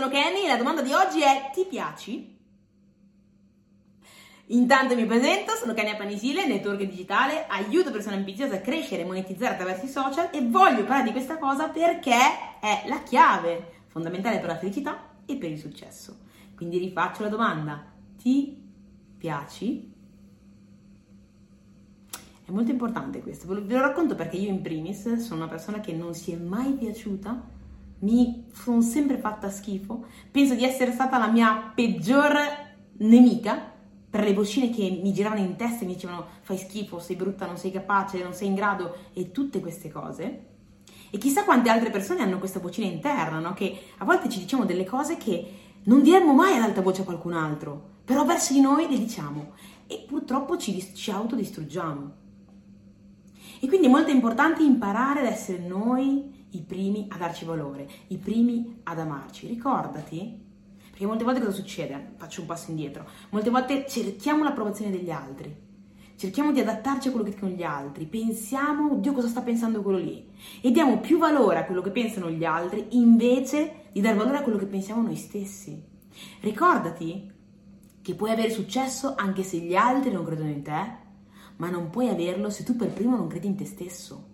sono Kenny e la domanda di oggi è ti piaci? Intanto mi presento, sono Kenya Panisile, network digitale, aiuto persone ambiziose a crescere e monetizzare attraverso i social e voglio parlare di questa cosa perché è la chiave fondamentale per la felicità e per il successo. Quindi rifaccio la domanda, ti piaci? È molto importante questo, ve lo racconto perché io in primis sono una persona che non si è mai piaciuta, mi sono sempre fatta schifo, penso di essere stata la mia peggior nemica per le vocine che mi giravano in testa e mi dicevano fai schifo, sei brutta, non sei capace, non sei in grado e tutte queste cose. E chissà quante altre persone hanno questa vocina interna, no? che a volte ci diciamo delle cose che non diremmo mai ad alta voce a qualcun altro, però verso di noi le diciamo e purtroppo ci, ci autodistruggiamo. E quindi è molto importante imparare ad essere noi i primi a darci valore, i primi ad amarci. Ricordati, perché molte volte cosa succede? Faccio un passo indietro. Molte volte cerchiamo l'approvazione degli altri, cerchiamo di adattarci a quello che dicono gli altri, pensiamo, Dio cosa sta pensando quello lì, e diamo più valore a quello che pensano gli altri invece di dar valore a quello che pensiamo noi stessi. Ricordati che puoi avere successo anche se gli altri non credono in te ma non puoi averlo se tu per primo non credi in te stesso.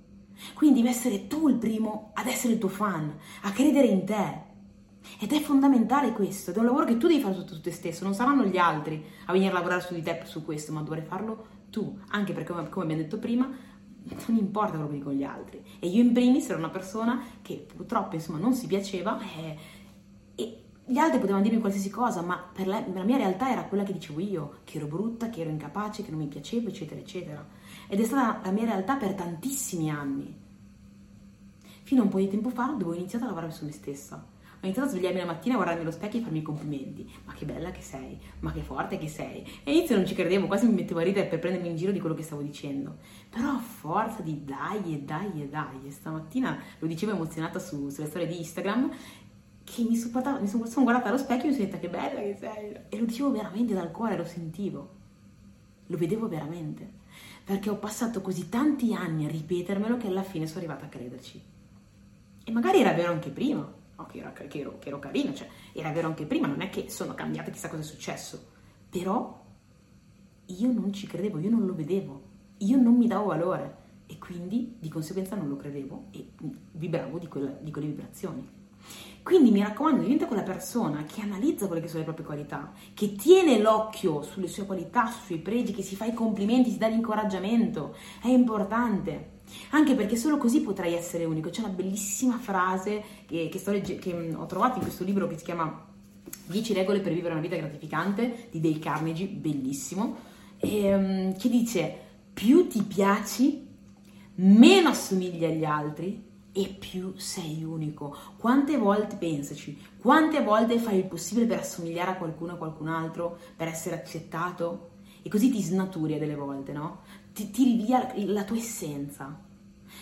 Quindi devi essere tu il primo ad essere il tuo fan, a credere in te. Ed è fondamentale questo, ed è un lavoro che tu devi fare su te stesso, non saranno gli altri a venire a lavorare su di te su questo, ma dovrai farlo tu, anche perché come, abbiamo detto prima, non importa quello che dicono gli altri. E io in primis ero una persona che purtroppo insomma non si piaceva eh, e gli altri potevano dirmi qualsiasi cosa, ma per la, la, mia realtà era quella che dicevo io, che ero brutta, che ero incapace, che non mi piacevo, eccetera, eccetera. Ed è stata la mia realtà per tantissimi anni. Fino a un po' di tempo fa dove ho iniziato a lavorare su me stessa. Ho iniziato a svegliarmi la mattina, a guardarmi allo specchio e farmi i complimenti. Ma che bella che sei, ma che forte che sei. E all'inizio non ci credevo, quasi mi mettevo a ridere per prendermi in giro di quello che stavo dicendo. Però a forza di dai e dai e dai, stamattina lo dicevo emozionata su, sulle storie di Instagram che mi, sono, mi sono, sono guardata allo specchio e mi sono detta che bella che sei. E lo dicevo veramente dal cuore, lo sentivo. Lo vedevo veramente. Perché ho passato così tanti anni a ripetermelo che alla fine sono arrivata a crederci. E magari era vero anche prima, no, che, ero, che, ero, che ero carina, cioè era vero anche prima, non è che sono cambiata chissà cosa è successo. Però io non ci credevo, io non lo vedevo, io non mi davo valore e quindi di conseguenza non lo credevo e vibravo di, quella, di quelle vibrazioni. Quindi mi raccomando, diventa quella persona che analizza quelle che sono le proprie qualità, che tiene l'occhio sulle sue qualità, sui suoi pregi, che si fa i complimenti, si dà l'incoraggiamento. È importante. Anche perché solo così potrai essere unico. C'è una bellissima frase che, che, legge- che mm, ho trovato in questo libro che si chiama 10 regole per vivere una vita gratificante di Dale Carnegie, bellissimo, e, um, che dice più ti piaci, meno assomigli agli altri e più sei unico. Quante volte pensaci, quante volte fai il possibile per assomigliare a qualcuno o qualcun altro, per essere accettato? E così ti snaturi a delle volte, no? Ti tiri via la tua essenza.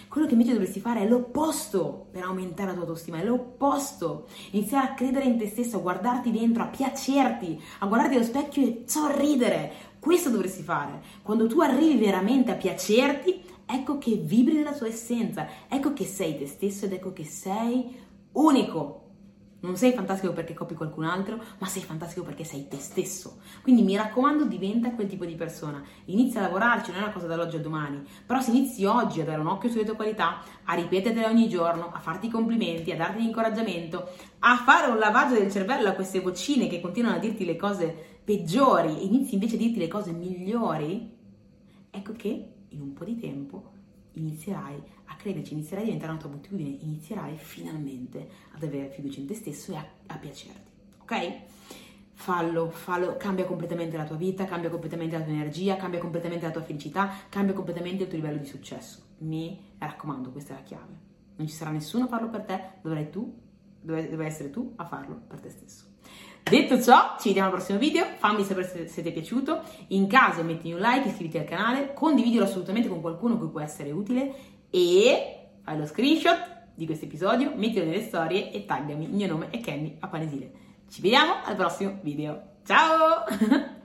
Quello che invece dovresti fare è l'opposto per aumentare la tua autostima, è l'opposto. Iniziare a credere in te stesso, a guardarti dentro, a piacerti, a guardarti allo specchio e sorridere. Questo dovresti fare. Quando tu arrivi veramente a piacerti, ecco che vibri nella tua essenza, ecco che sei te stesso ed ecco che sei unico. Non sei fantastico perché copi qualcun altro, ma sei fantastico perché sei te stesso. Quindi mi raccomando, diventa quel tipo di persona. Inizia a lavorarci, non è una cosa dall'oggi al domani. Però se inizi oggi a dare un occhio sulle tue qualità, a ripetertele ogni giorno, a farti complimenti, a darti l'incoraggiamento, a fare un lavaggio del cervello a queste vocine che continuano a dirti le cose peggiori e inizi invece a dirti le cose migliori, ecco che in un po' di tempo inizierai a crederci, inizierai a diventare una tua abitudine, inizierai finalmente ad avere fiducia in te stesso e a, a piacerti, ok? Fallo, fallo, cambia completamente la tua vita, cambia completamente la tua energia, cambia completamente la tua felicità, cambia completamente il tuo livello di successo. Mi raccomando, questa è la chiave. Non ci sarà nessuno a farlo per te, dovrai tu, dovrai essere tu a farlo per te stesso. Detto ciò, ci vediamo al prossimo video, fammi sapere se, ti è piaciuto, in caso mettimi un like, iscriviti al canale, condividilo assolutamente con qualcuno che può essere utile. E fai lo screenshot di questo episodio, mettilo nelle storie e taggami, il mio nome è Kenny Appanesile. Ci vediamo al prossimo video, ciao!